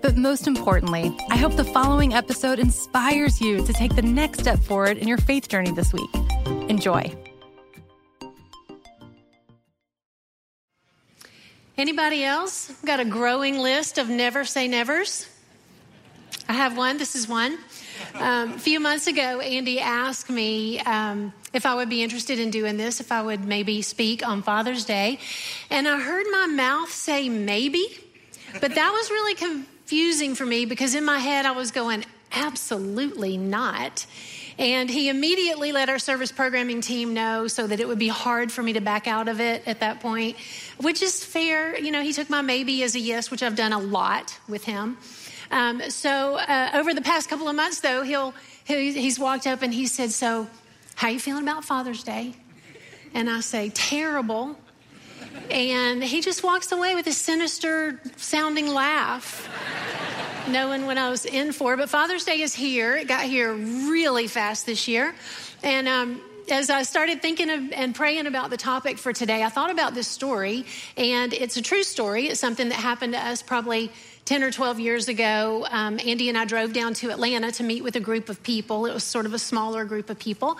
But most importantly, I hope the following episode inspires you to take the next step forward in your faith journey this week. Enjoy. Anybody else got a growing list of never say nevers? I have one. This is one. Um, a few months ago, Andy asked me um, if I would be interested in doing this, if I would maybe speak on Father's Day. And I heard my mouth say maybe, but that was really confusing for me because in my head I was going, absolutely not. And he immediately let our service programming team know so that it would be hard for me to back out of it at that point, which is fair. You know, he took my maybe as a yes, which I've done a lot with him. Um, so uh, over the past couple of months, though, he'll, he, he's walked up and he said, "So, how you feeling about Father's Day?" And I say, "Terrible." And he just walks away with a sinister sounding laugh, knowing what I was in for. But Father's Day is here. It got here really fast this year. And um, as I started thinking of, and praying about the topic for today, I thought about this story, and it's a true story. It's something that happened to us probably 10 or 12 years ago, um, Andy and I drove down to Atlanta to meet with a group of people. It was sort of a smaller group of people.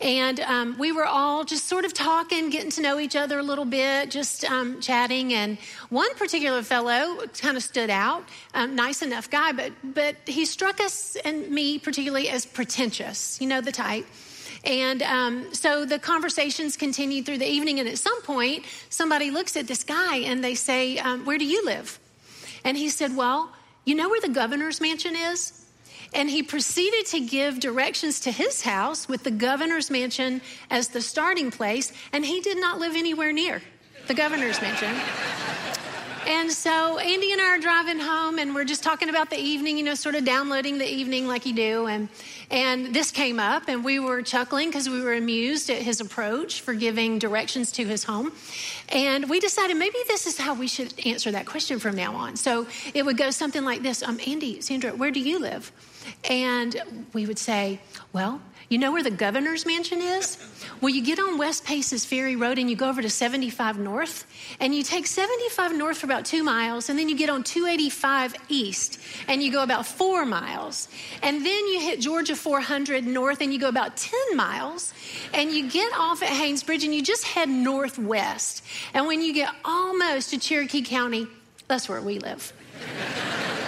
And um, we were all just sort of talking, getting to know each other a little bit, just um, chatting. And one particular fellow kind of stood out, um, nice enough guy, but, but he struck us and me particularly as pretentious, you know, the type. And um, so the conversations continued through the evening. And at some point, somebody looks at this guy and they say, um, Where do you live? And he said, Well, you know where the governor's mansion is? And he proceeded to give directions to his house with the governor's mansion as the starting place. And he did not live anywhere near the governor's mansion. And so Andy and I are driving home and we're just talking about the evening, you know, sort of downloading the evening like you do. And, and this came up and we were chuckling because we were amused at his approach for giving directions to his home. And we decided maybe this is how we should answer that question from now on. So it would go something like this um, Andy, Sandra, where do you live? And we would say, well, you know where the governor's mansion is? Well, you get on West Paces Ferry Road and you go over to 75 North, and you take 75 North for about two miles, and then you get on 285 East, and you go about four miles. And then you hit Georgia 400 North, and you go about 10 miles, and you get off at Haynes Bridge, and you just head northwest. And when you get almost to Cherokee County, that's where we live.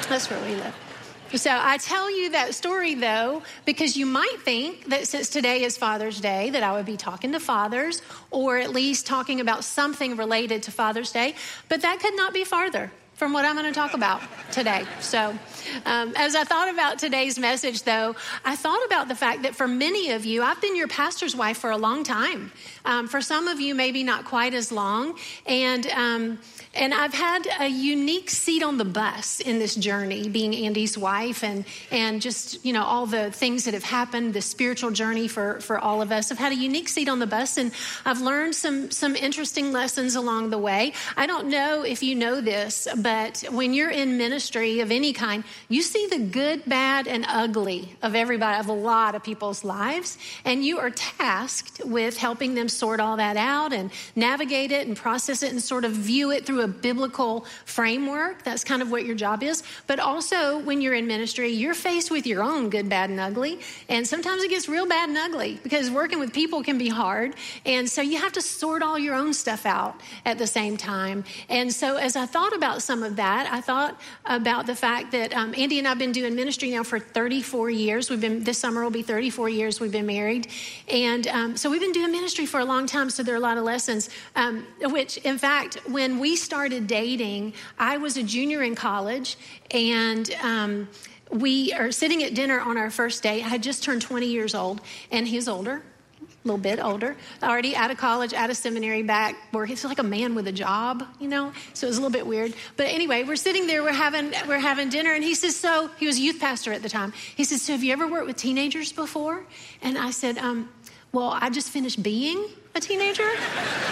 That's where we live. So I tell you that story though, because you might think that since today is Father's Day, that I would be talking to fathers or at least talking about something related to Father's Day, but that could not be farther from what I'm going to talk about today. So, um, as I thought about today's message, though, I thought about the fact that for many of you, I've been your pastor's wife for a long time. Um, for some of you, maybe not quite as long. And um, and I've had a unique seat on the bus in this journey, being Andy's wife, and, and just, you know, all the things that have happened, the spiritual journey for, for all of us. I've had a unique seat on the bus, and I've learned some, some interesting lessons along the way. I don't know if you know this, but when you're in ministry of any kind, you see the good, bad, and ugly of everybody, of a lot of people's lives, and you are tasked with helping them sort all that out and navigate it and process it and sort of view it through a biblical framework. That's kind of what your job is. But also, when you're in ministry, you're faced with your own good, bad, and ugly. And sometimes it gets real bad and ugly because working with people can be hard. And so you have to sort all your own stuff out at the same time. And so, as I thought about some some of that, I thought about the fact that um, Andy and I've been doing ministry now for 34 years. We've been this summer will be 34 years we've been married, and um, so we've been doing ministry for a long time. So there are a lot of lessons. Um, which, in fact, when we started dating, I was a junior in college, and um, we are sitting at dinner on our first date. I had just turned 20 years old, and he's older a little bit older, already out of college, out of seminary, back where he's like a man with a job, you know. So it was a little bit weird. But anyway, we're sitting there, we're having we're having dinner, and he says, "So he was a youth pastor at the time." He says, "So have you ever worked with teenagers before?" And I said, um, "Well, I just finished being a teenager,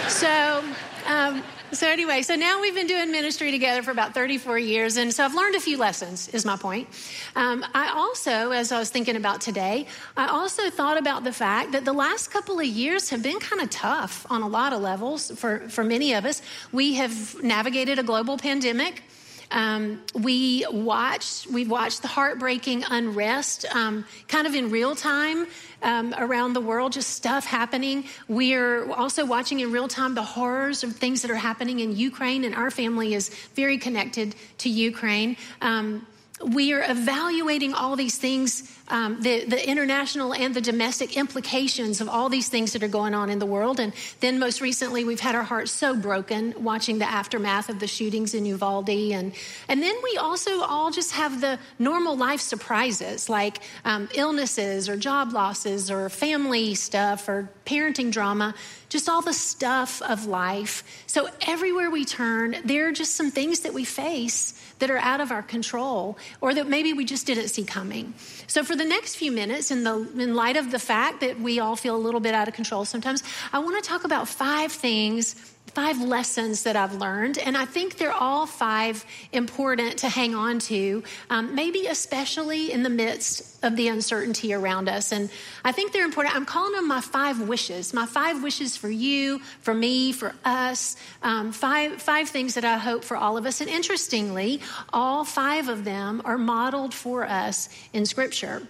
so." Um, so anyway, so now we've been doing ministry together for about 34 years, and so I've learned a few lessons. Is my point. Um, I also, as I was thinking about today, I also thought about the fact that the last couple of years have been kind of tough on a lot of levels for for many of us. We have navigated a global pandemic. Um, we watched, we've watched the heartbreaking unrest um, kind of in real time um, around the world, just stuff happening. We're also watching in real time the horrors of things that are happening in Ukraine, and our family is very connected to Ukraine. Um, we are evaluating all these things, um, the, the international and the domestic implications of all these things that are going on in the world. And then most recently, we've had our hearts so broken watching the aftermath of the shootings in Uvalde. And, and then we also all just have the normal life surprises like um, illnesses or job losses or family stuff or parenting drama just all the stuff of life. So, everywhere we turn, there are just some things that we face that are out of our control or that maybe we just didn't see coming. So, for the next few minutes, in, the, in light of the fact that we all feel a little bit out of control sometimes, I want to talk about five things five lessons that I've learned, and I think they're all five important to hang on to, um, maybe especially in the midst of the uncertainty around us. And I think they're important. I'm calling them my five wishes, my five wishes for you, for me, for us, um, five, five things that I hope for all of us. And interestingly, all five of them are modeled for us in Scripture.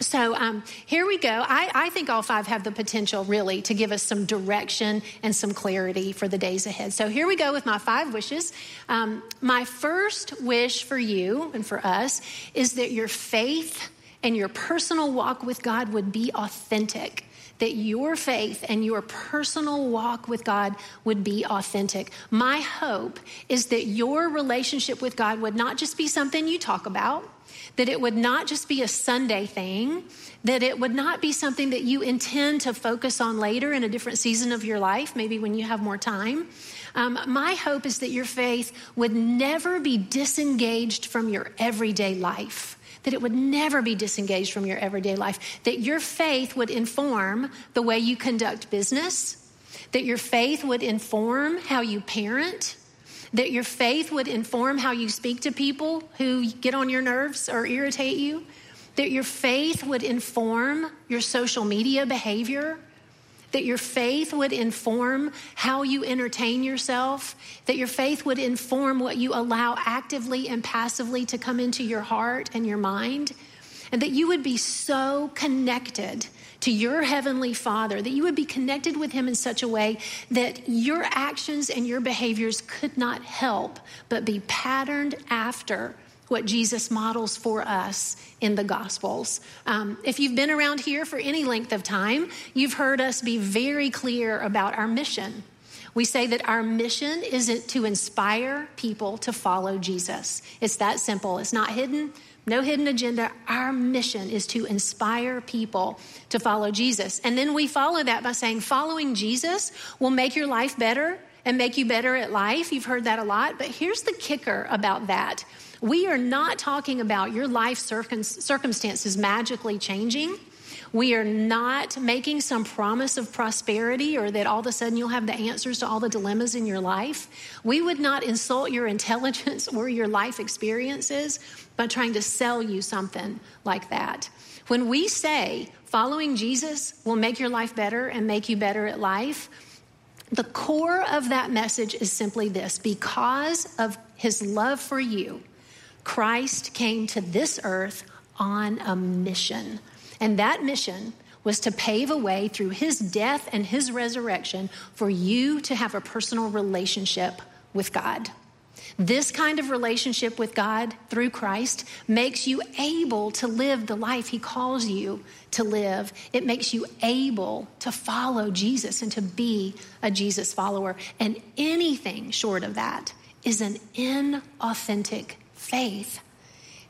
So um, here we go. I, I, think all five have the potential, really, to give us some direction and some clarity for the days ahead. So here we go with my five wishes. Um, my first wish for you and for us is that your faith and your personal walk with God would be authentic. That your faith and your personal walk with God would be authentic. My hope is that your relationship with God would not just be something you talk about that it would not just be a Sunday thing, that it would not be something that you intend to focus on later in a different season of your life, maybe when you have more time. Um, my hope is that your faith would never be disengaged from your everyday life that it would never be disengaged from your everyday life, that your faith would inform the way you conduct business, that your faith would inform how you parent, that your faith would inform how you speak to people who get on your nerves or irritate you, that your faith would inform your social media behavior, that your faith would inform how you entertain yourself, that your faith would inform what you allow actively and passively to come into your heart and your mind, and that you would be so connected to your heavenly Father, that you would be connected with Him in such a way that your actions and your behaviors could not help but be patterned after what Jesus models for us in the Gospels. Um, if you've been around here for any length of time, you've heard us be very clear about our mission. We say that our mission isn't to inspire people to follow Jesus. It's that simple. It's not hidden, no hidden agenda. Our mission is to inspire people to follow Jesus. And then we follow that by saying, following Jesus will make your life better and make you better at life. You've heard that a lot. But here's the kicker about that we are not talking about your life circumstances magically changing. We are not making some promise of prosperity or that all of a sudden you'll have the answers to all the dilemmas in your life. We would not insult your intelligence or your life experiences by trying to sell you something like that. When we say following Jesus will make your life better and make you better at life, the core of that message is simply this because of his love for you, Christ came to this earth on a mission. And that mission was to pave a way through his death and his resurrection for you to have a personal relationship with God. This kind of relationship with God through Christ makes you able to live the life He calls you to live. It makes you able to follow Jesus and to be a Jesus follower. And anything short of that is an inauthentic faith.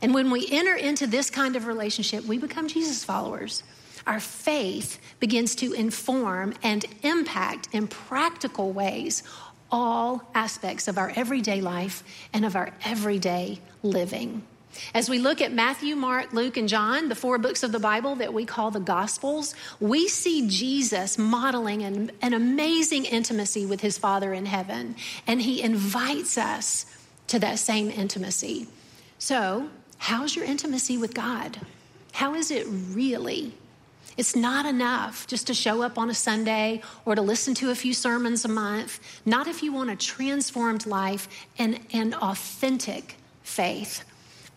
And when we enter into this kind of relationship, we become Jesus followers. Our faith begins to inform and impact in practical ways all aspects of our everyday life and of our everyday living. As we look at Matthew, Mark, Luke, and John, the four books of the Bible that we call the Gospels, we see Jesus modeling an, an, amazing intimacy with his Father in heaven, and he invites us to that same intimacy. So, how's your intimacy with God? How is it really? It's not enough just to show up on a Sunday or to listen to a few sermons a month, not if you want a transformed life and an authentic faith.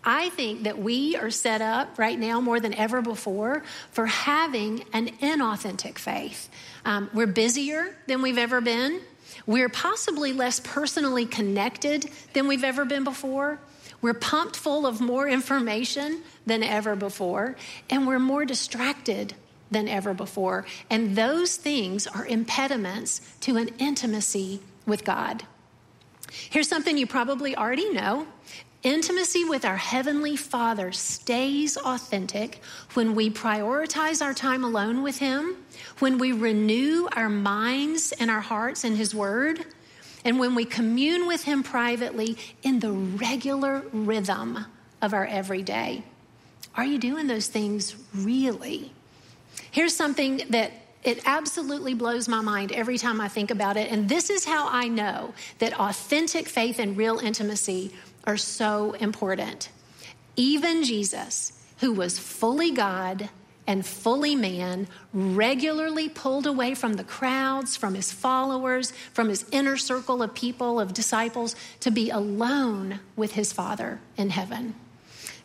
I think that we are set up right now more than ever before for having an inauthentic faith. Um, we're busier than we've ever been. We're possibly less personally connected than we've ever been before. We're pumped full of more information than ever before, and we're more distracted than ever before. And those things are impediments to an intimacy with God. Here's something you probably already know Intimacy with our Heavenly Father stays authentic when we prioritize our time alone with Him, when we renew our minds and our hearts in His Word, and when we commune with Him privately in the regular rhythm of our everyday. Are you doing those things really? Here's something that it absolutely blows my mind every time I think about it. And this is how I know that authentic faith and real intimacy are so important. Even Jesus, who was fully God and fully man, regularly pulled away from the crowds, from his followers, from his inner circle of people, of disciples, to be alone with his Father in heaven.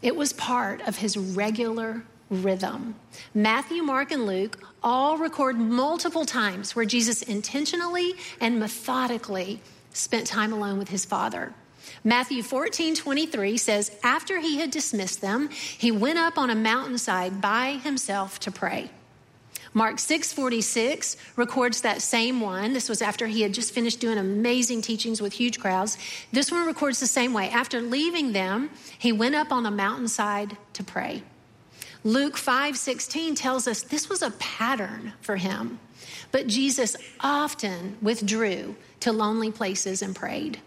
It was part of his regular rhythm. Matthew, Mark, and Luke all record multiple times where Jesus intentionally and methodically spent time alone with his Father. Matthew 14, 23 says, After he had dismissed them, he went up on a mountainside by himself to pray. Mark 6:46 records that same one. This was after he had just finished doing amazing teachings with huge crowds. This one records the same way. After leaving them, he went up on a mountainside to pray. Luke 5:16 tells us this was a pattern for him. But Jesus often withdrew to lonely places and prayed.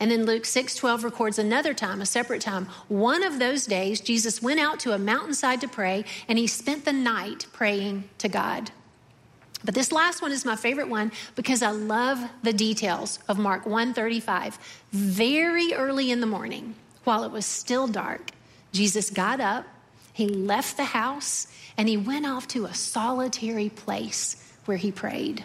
And then Luke 6:12 records another time, a separate time. One of those days Jesus went out to a mountainside to pray and he spent the night praying to God. But this last one is my favorite one because I love the details of Mark 135. Very early in the morning, while it was still dark, Jesus got up he left the house and he went off to a solitary place where he prayed.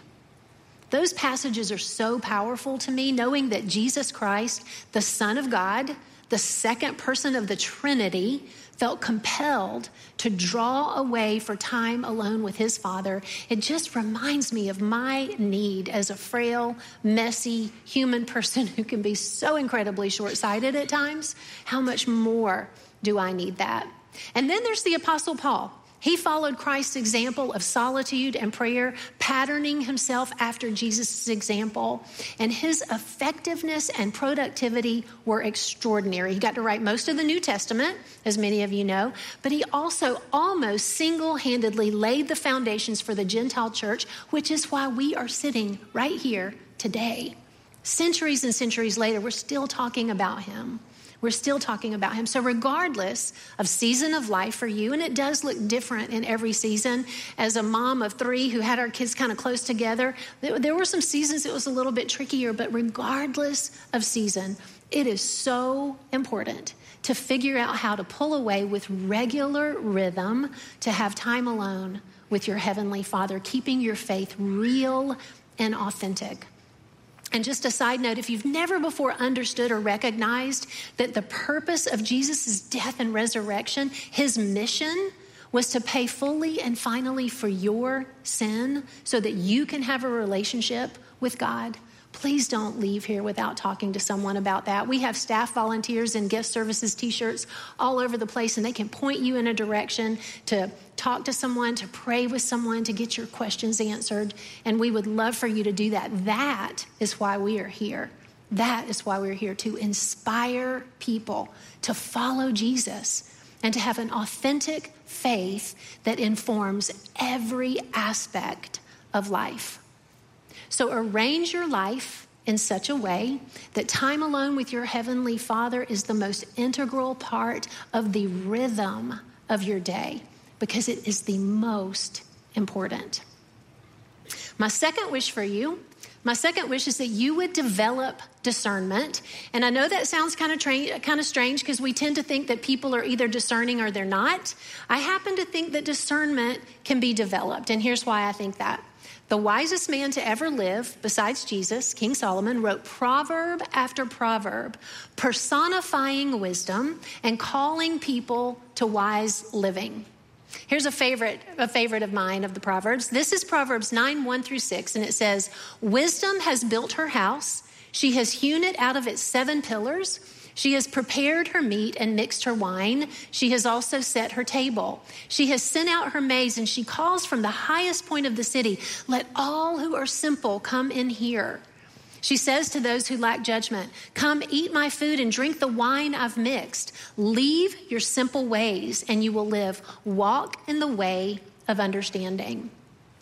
Those passages are so powerful to me, knowing that Jesus Christ, the Son of God, the second person of the Trinity, felt compelled to draw away for time alone with his Father. It just reminds me of my need as a frail, messy human person who can be so incredibly short sighted at times. How much more do I need that? And then there's the Apostle Paul. He followed Christ's example of solitude and prayer, patterning himself after Jesus' example. And his effectiveness and productivity were extraordinary. He got to write most of the New Testament, as many of you know, but he also almost single handedly laid the foundations for the Gentile church, which is why we are sitting right here today. Centuries and centuries later, we're still talking about him we're still talking about him. So, regardless of season of life for you, and it does look different in every season, as a mom of three who had our kids kind of close together, there were some seasons it was a little bit trickier, but regardless of season, it is so important to figure out how to pull away with regular rhythm to have time alone with your Heavenly Father, keeping your faith real and authentic. And just a side note if you've never before understood or recognized that the purpose of Jesus' death and resurrection, his mission, was to pay fully and finally for your sin so that you can have a relationship with God, please don't leave here without talking to someone about that. We have staff volunteers and guest services t shirts all over the place, and they can point you in a direction to talk to someone, to pray with someone, to get your questions answered. And we would love for you to do that. That is why we are here. That is why we're here to inspire people to follow Jesus and to have an authentic faith that informs every aspect of life. So arrange your life in such a way that time alone with your Heavenly Father is the most integral part of the rhythm of your day because it is the most important. My second wish for you my second wish is that you would develop discernment. And I know that sounds kind of tra- kind of strange because we tend to think that people are either discerning or they're not. I happen to think that discernment can be developed, and here's why I think that. The wisest man to ever live, besides Jesus, King Solomon, wrote proverb after proverb, personifying wisdom and calling people to wise living. Here's a favorite, a favorite of mine of the Proverbs. This is Proverbs 9, 1 through 6, and it says, Wisdom has built her house. She has hewn it out of its seven pillars. She has prepared her meat and mixed her wine. She has also set her table. She has sent out her maids, and she calls from the highest point of the city, Let all who are simple come in here. She says to those who lack judgment, Come eat my food and drink the wine I've mixed. Leave your simple ways and you will live. Walk in the way of understanding.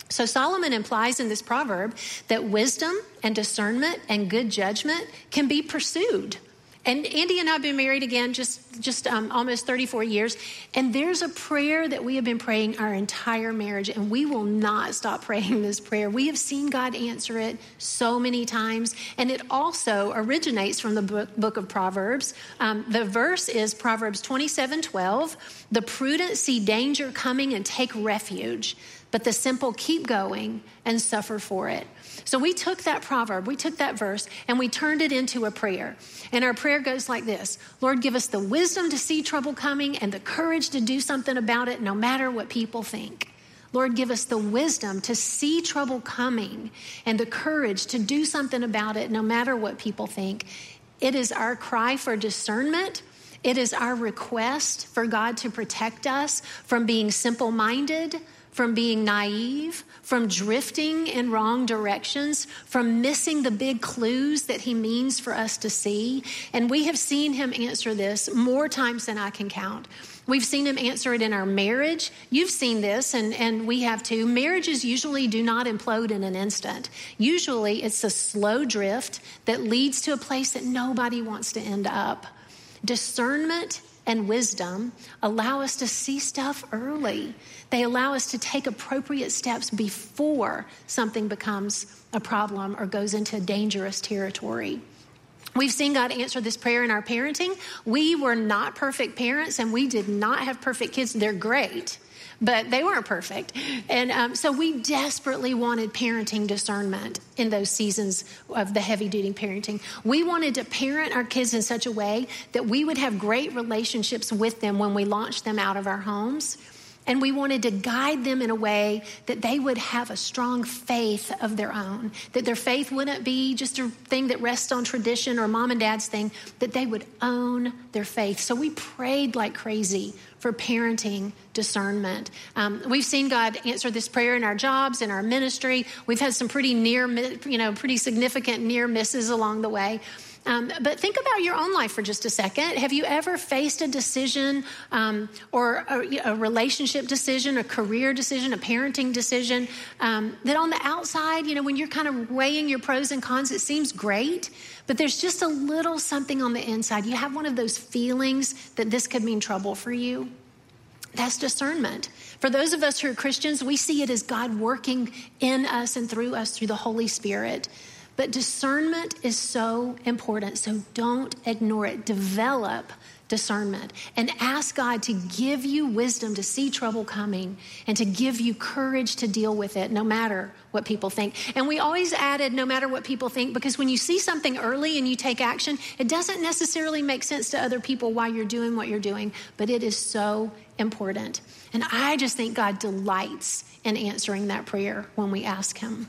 So Solomon implies in this proverb that wisdom and discernment and good judgment can be pursued. And Andy and I have been married again just, just um, almost 34 years. And there's a prayer that we have been praying our entire marriage, and we will not stop praying this prayer. We have seen God answer it so many times. And it also originates from the book, book of Proverbs. Um, the verse is Proverbs 27 12. The prudent see danger coming and take refuge, but the simple keep going and suffer for it. So we took that proverb, we took that verse, and we turned it into a prayer. And our prayer goes like this Lord, give us the wisdom to see trouble coming and the courage to do something about it, no matter what people think. Lord, give us the wisdom to see trouble coming and the courage to do something about it, no matter what people think. It is our cry for discernment. It is our request for God to protect us from being simple minded, from being naive, from drifting in wrong directions, from missing the big clues that He means for us to see. And we have seen Him answer this more times than I can count. We've seen him answer it in our marriage. You've seen this, and, and we have too. Marriages usually do not implode in an instant. Usually, it's a slow drift that leads to a place that nobody wants to end up. Discernment and wisdom allow us to see stuff early. They allow us to take appropriate steps before something becomes a problem or goes into dangerous territory. We've seen God answer this prayer in our parenting. We were not perfect parents and we did not have perfect kids. They're great but they weren't perfect. And um, so we desperately wanted parenting discernment in those seasons of the heavy duty parenting. We wanted to parent our kids in such a way that we would have great relationships with them when we launched them out of our homes. And we wanted to guide them in a way that they would have a strong faith of their own, that their faith wouldn't be just a thing that rests on tradition or mom and dad's thing, that they would own their faith. So we prayed like crazy for parenting discernment. Um, we've seen God answer this prayer in our jobs, in our ministry. We've had some pretty near, you know, pretty significant near misses along the way. Um, but think about your own life for just a second. Have you ever faced a decision um, or a, a, relationship decision, a career decision, a parenting decision um, that on the outside, you know, when you're kind of weighing your pros and cons, it seems great, but there's just a little something on the inside. You have one of those feelings that this could mean trouble for you. That's discernment. For those of us who are Christians, we see it as God working in us and through us through the Holy Spirit. But discernment is so important, so don't ignore it. Develop discernment and ask God to give you wisdom to see trouble coming and to give you courage to deal with it no matter what people think. And we always added no matter what people think because when you see something early and you take action, it doesn't necessarily make sense to other people why you're doing what you're doing, but it is so important. And I just think God delights in answering that prayer when we ask Him.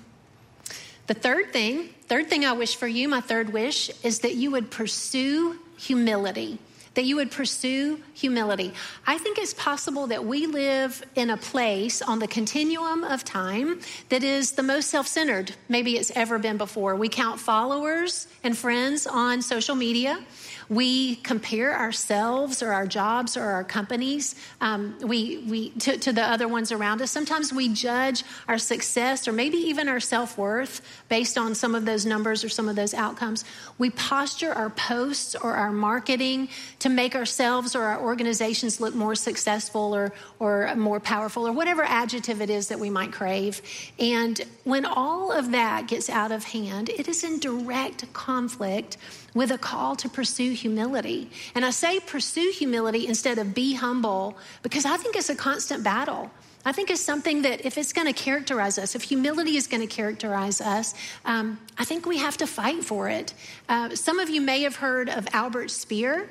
The third thing, third thing I wish for you, my third wish, is that you would pursue humility that you would pursue humility. I think it's possible that we live in a place on the continuum of time that is the most self centered maybe it's ever been before. We count followers and friends on social media. We compare ourselves or our jobs or our companies um, we, we, to, to the other ones around us. Sometimes we judge our success or maybe even our self worth based on some of those numbers or some of those outcomes. We posture our posts or our marketing to make ourselves or our organizations look more successful or, or more powerful or whatever adjective it is that we might crave. And when all of that gets out of hand, it is in direct conflict with a call to pursue humility. And I say pursue humility instead of be humble because I think it's a constant battle. I think it's something that if it's going to characterize us, if humility is going to characterize us, um, I think we have to fight for it. Uh, some of you may have heard of Albert Speer.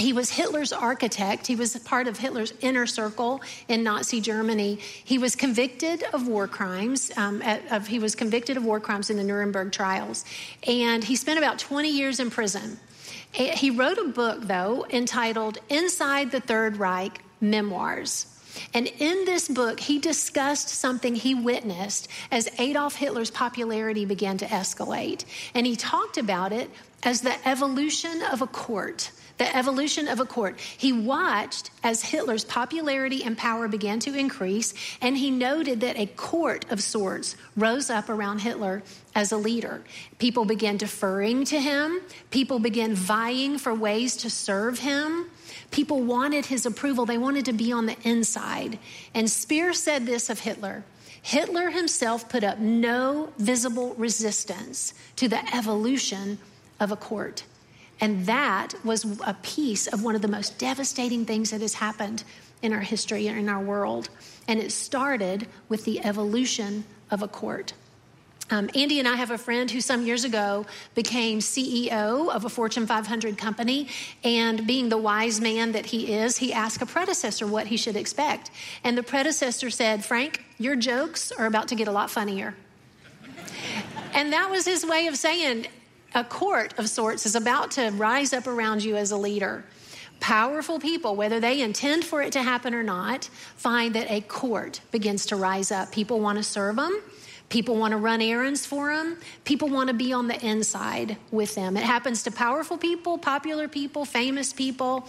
He was Hitler's architect. He was part of Hitler's inner circle in Nazi Germany. He was convicted of war crimes. Um, at, of, he was convicted of war crimes in the Nuremberg trials. And he spent about 20 years in prison. He wrote a book, though, entitled Inside the Third Reich Memoirs. And in this book, he discussed something he witnessed as Adolf Hitler's popularity began to escalate. And he talked about it as the evolution of a court the evolution of a court. He watched as Hitler's popularity and power began to increase, and he noted that a court of sorts rose up around Hitler as a leader. People began deferring to him, people began vying for ways to serve him. People wanted his approval, they wanted to be on the inside. And Speer said this of Hitler. Hitler himself put up no visible resistance to the evolution of a court. And that was a piece of one of the most devastating things that has happened in our history and in our world. And it started with the evolution of a court. Um, Andy and I have a friend who some years ago became CEO of a Fortune 500 company. And being the wise man that he is, he asked a predecessor what he should expect. And the predecessor said, Frank, your jokes are about to get a lot funnier. And that was his way of saying, a court of sorts is about to rise up around you as a leader. Powerful people, whether they intend for it to happen or not, find that a court begins to rise up. People want to serve them. People want to run errands for them. People want to be on the inside with them. It happens to powerful people, popular people, famous people.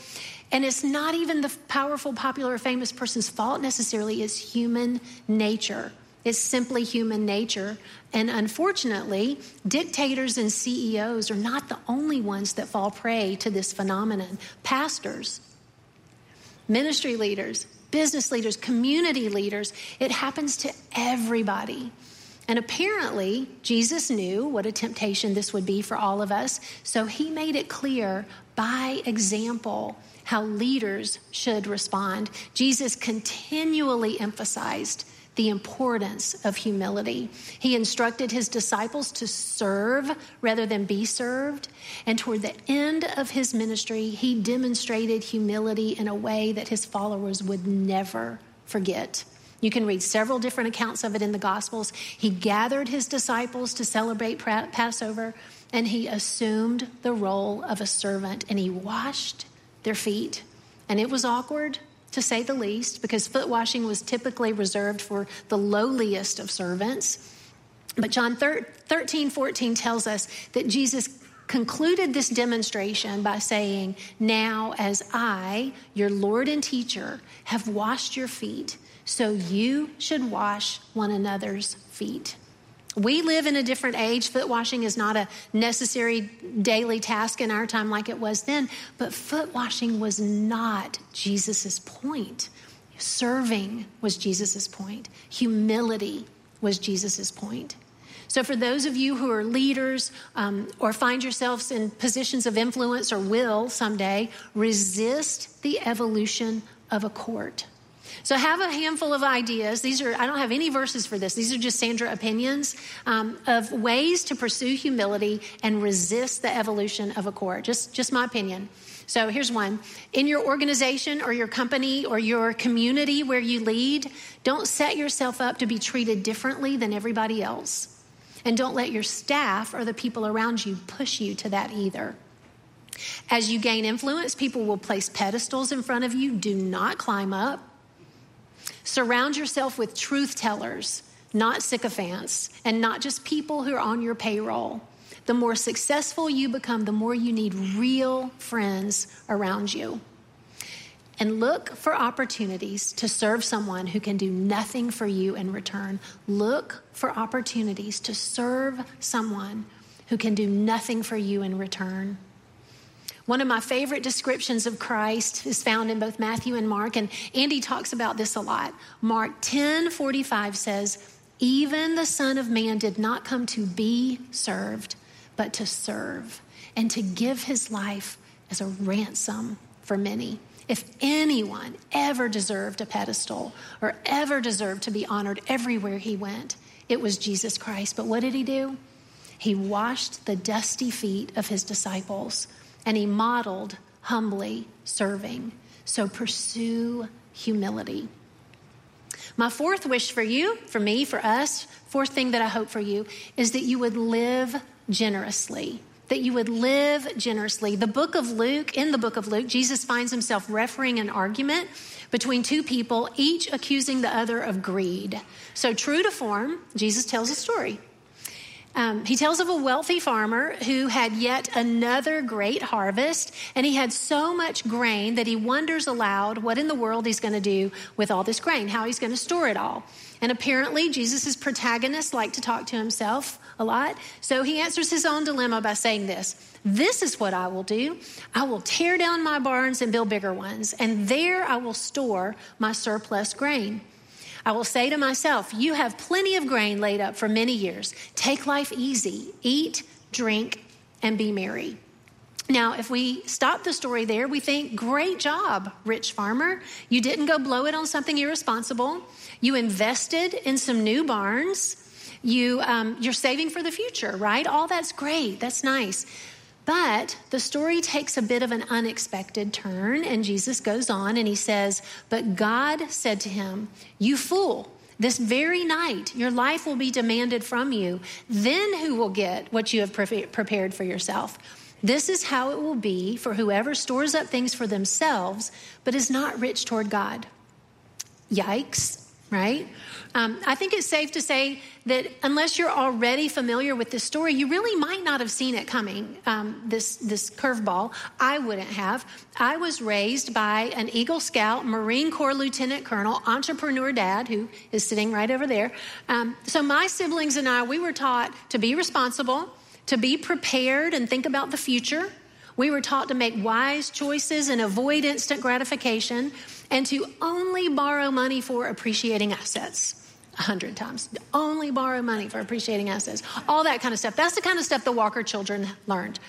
And it's not even the powerful, popular, or famous person's fault necessarily, it's human nature. It's simply human nature. And unfortunately, dictators and CEOs are not the only ones that fall prey to this phenomenon. Pastors, ministry leaders, business leaders, community leaders, it happens to everybody. And apparently, Jesus knew what a temptation this would be for all of us. So he made it clear by example how leaders should respond. Jesus continually emphasized the importance of humility. He instructed his disciples to serve rather than be served. And toward the end of his ministry, he demonstrated humility in a way that his followers would never forget. You can read several different accounts of it in the Gospels. He gathered his disciples to celebrate Passover, and he assumed the role of a servant, and he washed their feet. And it was awkward to say the least, because foot washing was typically reserved for the lowliest of servants. But John 13, 14 tells us that Jesus concluded this demonstration by saying, Now, as I, your Lord and teacher, have washed your feet, so you should wash one another's feet. We live in a different age. Foot washing is not a necessary daily task in our time like it was then, but foot washing was not Jesus' point. Serving was Jesus' point, humility was Jesus' point. So, for those of you who are leaders um, or find yourselves in positions of influence or will someday, resist the evolution of a court. So have a handful of ideas. These are, I don't have any verses for this. These are just Sandra opinions um, of ways to pursue humility and resist the evolution of a court. Just, just my opinion. So here's one. In your organization or your company or your community where you lead, don't set yourself up to be treated differently than everybody else. And don't let your staff or the people around you push you to that either. As you gain influence, people will place pedestals in front of you. Do not climb up. Surround yourself with truth tellers, not sycophants, and not just people who are on your payroll. The more successful you become, the more you need real friends around you. And look for opportunities to serve someone who can do nothing for you in return. Look for opportunities to serve someone who can do nothing for you in return. One of my favorite descriptions of Christ is found in both Matthew and Mark, and Andy talks about this a lot. Mark 10 45 says, Even the Son of Man did not come to be served, but to serve and to give his life as a ransom for many. If anyone ever deserved a pedestal or ever deserved to be honored everywhere he went, it was Jesus Christ. But what did he do? He washed the dusty feet of his disciples and he modeled humbly serving. So pursue humility. My fourth wish for you, for me, for us, fourth thing that I hope for you is that you would live generously. That you would live generously. The book of Luke, in the book of Luke, Jesus finds himself refereeing an argument between two people, each accusing the other of greed. So, true to form, Jesus tells a story. Um, he tells of a wealthy farmer who had yet another great harvest, and he had so much grain that he wonders aloud what in the world he's going to do with all this grain, how he's going to store it all. And apparently, Jesus' protagonist liked to talk to himself a lot, so he answers his own dilemma by saying this This is what I will do I will tear down my barns and build bigger ones, and there I will store my surplus grain. I will say to myself, You have plenty of grain laid up for many years. Take life easy, eat, drink, and be merry. Now, if we stop the story there, we think, Great job, rich farmer. You didn't go blow it on something irresponsible. You invested in some new barns. You, um, you're saving for the future, right? All that's great. That's nice. But the story takes a bit of an unexpected turn, and Jesus goes on and he says, But God said to him, You fool, this very night your life will be demanded from you. Then who will get what you have pre- prepared for yourself? This is how it will be for whoever stores up things for themselves, but is not rich toward God. Yikes, right? Um, I think it's safe to say that unless you're already familiar with this story, you really might not have seen it coming. Um, this this curveball, I wouldn't have. I was raised by an Eagle Scout, Marine Corps Lieutenant Colonel, entrepreneur dad who is sitting right over there. Um, so my siblings and I, we were taught to be responsible, to be prepared, and think about the future. We were taught to make wise choices and avoid instant gratification, and to only borrow money for appreciating assets a hundred times. Only borrow money for appreciating assets. All that kind of stuff. That's the kind of stuff the Walker children learned.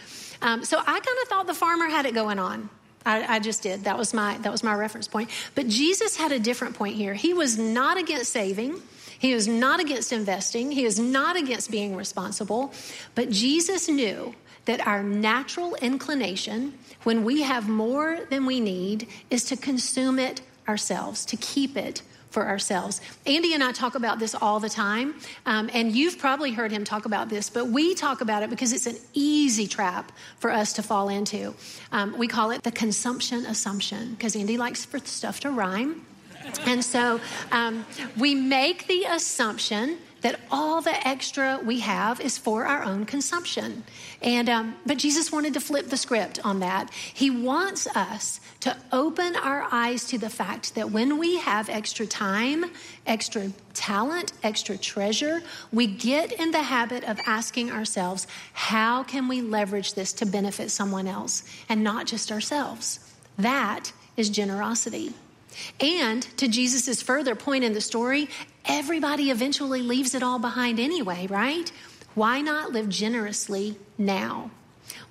Um, so I kind of thought the farmer had it going on. I, I, just did. That was my that was my reference point. But Jesus had a different point here. He was not against saving. He was not against investing. He was not against being responsible. But Jesus knew that our natural inclination, when we have more than we need, is to consume it ourselves, to keep it for ourselves. Andy and I talk about this all the time, um, and you've probably heard him talk about this, but we talk about it because it's an easy trap for us to fall into. Um, we call it the consumption assumption because Andy likes for stuff to rhyme. And so um, we make the assumption that all the extra we have is for our own consumption. And um, but Jesus wanted to flip the script on that. He wants us to open our eyes to the fact that when we have extra time, extra talent, extra treasure, we get in the habit of asking ourselves, how can we leverage this to benefit someone else and not just ourselves? That is generosity. And to Jesus' further point in the story, everybody eventually leaves it all behind anyway, right? Why not live generously now?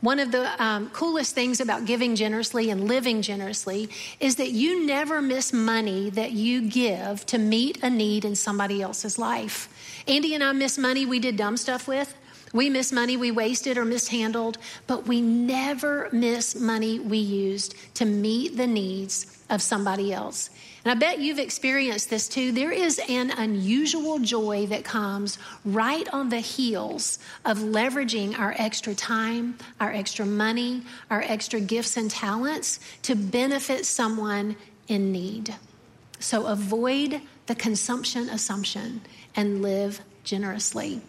One of the um, coolest things about giving generously and living generously is that you never miss money that you give to meet a need in somebody else's life. Andy and I miss money we did dumb stuff with. We miss money we wasted or mishandled, but we never miss money we used to meet the needs of somebody else. And I bet you've experienced this too. There is an unusual joy that comes right on the heels of leveraging our extra time, our extra money, our extra gifts and talents to benefit someone in need. So avoid the consumption assumption and live generously.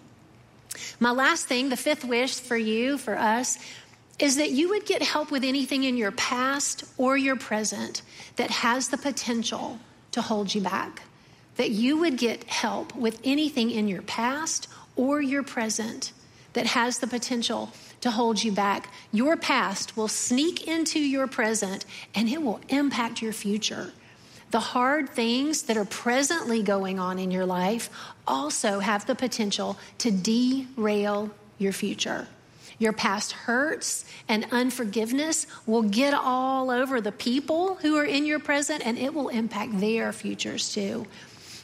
My last thing, the fifth wish for you, for us, is that you would get help with anything in your past or your present that has the potential to hold you back. That you would get help with anything in your past or your present that has the potential to hold you back. Your past will sneak into your present and it will impact your future. The hard things that are presently going on in your life also have the potential to derail your future. Your past hurts and unforgiveness will get all over the people who are in your present and it will impact their futures too.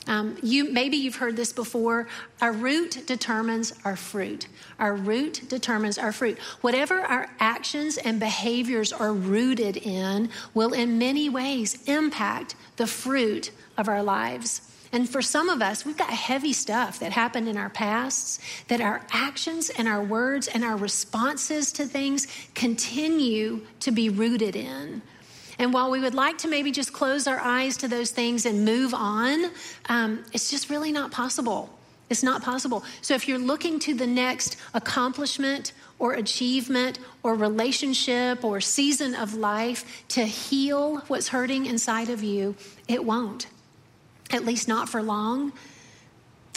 Um, you maybe you've heard this before. Our root determines our fruit. Our root determines our fruit. Whatever our actions and behaviors are rooted in will, in many ways, impact the fruit of our lives. And for some of us, we've got heavy stuff that happened in our pasts that our actions and our words and our responses to things continue to be rooted in. And while we would like to maybe just close our eyes to those things and move on, um, it's just really not possible. It's not possible. So if you're looking to the next accomplishment or achievement or relationship or season of life to heal what's hurting inside of you, it won't, at least not for long.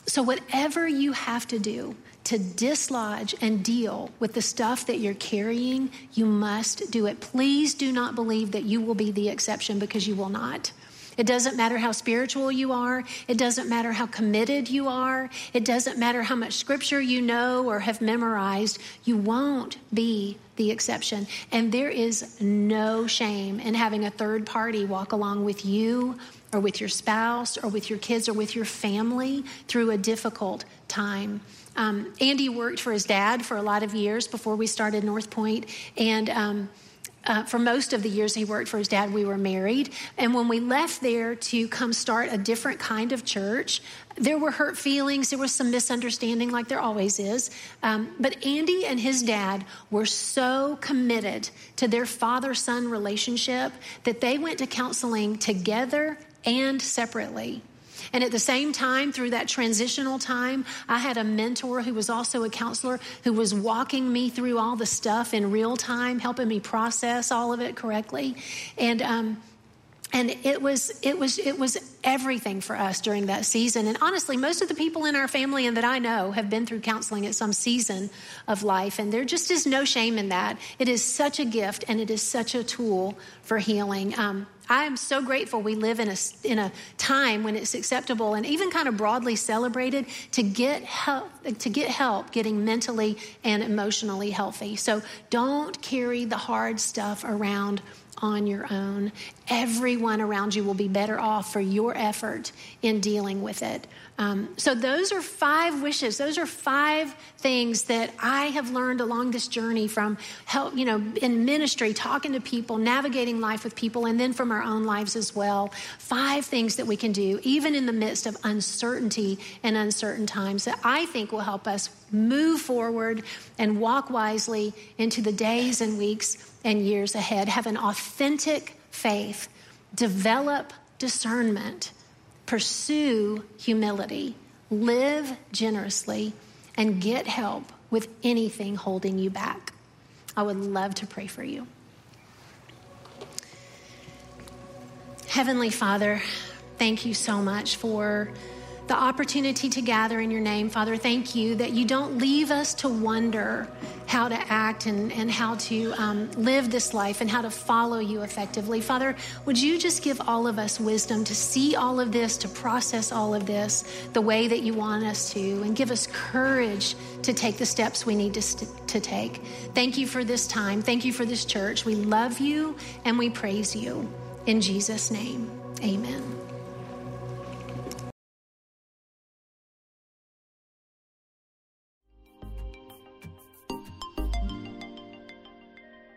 So, whatever you have to do to dislodge and deal with the stuff that you're carrying, you must do it. Please do not believe that you will be the exception because you will not. It doesn't matter how spiritual you are. It doesn't matter how committed you are. It doesn't matter how much scripture you know or have memorized. You won't be the exception. And there is no shame in having a third party walk along with you or with your spouse or with your kids or with your family through a difficult time. Um, Andy worked for his dad for a lot of years before we started North Point, and um, uh, for most of the years he worked for his dad, we were married. And when we left there to come start a different kind of church, there were hurt feelings, there was some misunderstanding, like there always is. Um, but Andy and his dad were so committed to their father son relationship that they went to counseling together and separately. And at the same time, through that transitional time, I had a mentor who was also a counselor who was walking me through all the stuff in real time, helping me process all of it correctly. And, um, and it was it was it was everything for us during that season and honestly most of the people in our family and that i know have been through counseling at some season of life and there just is no shame in that it is such a gift and it is such a tool for healing um, I am so grateful we live in a, in a time when it's acceptable and even kind of broadly celebrated to get help, to get help getting mentally and emotionally healthy. So don't carry the hard stuff around on your own. Everyone around you will be better off for your effort in dealing with it. Um, so, those are five wishes. Those are five things that I have learned along this journey from help, you know, in ministry, talking to people, navigating life with people, and then from our own lives as well. Five things that we can do, even in the midst of uncertainty and uncertain times, that I think will help us move forward and walk wisely into the days and weeks and years ahead. Have an authentic faith, develop discernment pursue humility, live generously, and get help with anything holding you back. I would love to pray for you. Heavenly Father, thank you so much for the opportunity to gather in your name. Father, thank you that you don't leave us to wonder how to act and, and how to um, live this life and how to follow you effectively. Father, would you just give all of us wisdom to see all of this, to process all of this the way that you want us to, and give us courage to take the steps we need to, st- to take. Thank you for this time. Thank you for this church. We love you and we praise you. In Jesus' name, amen.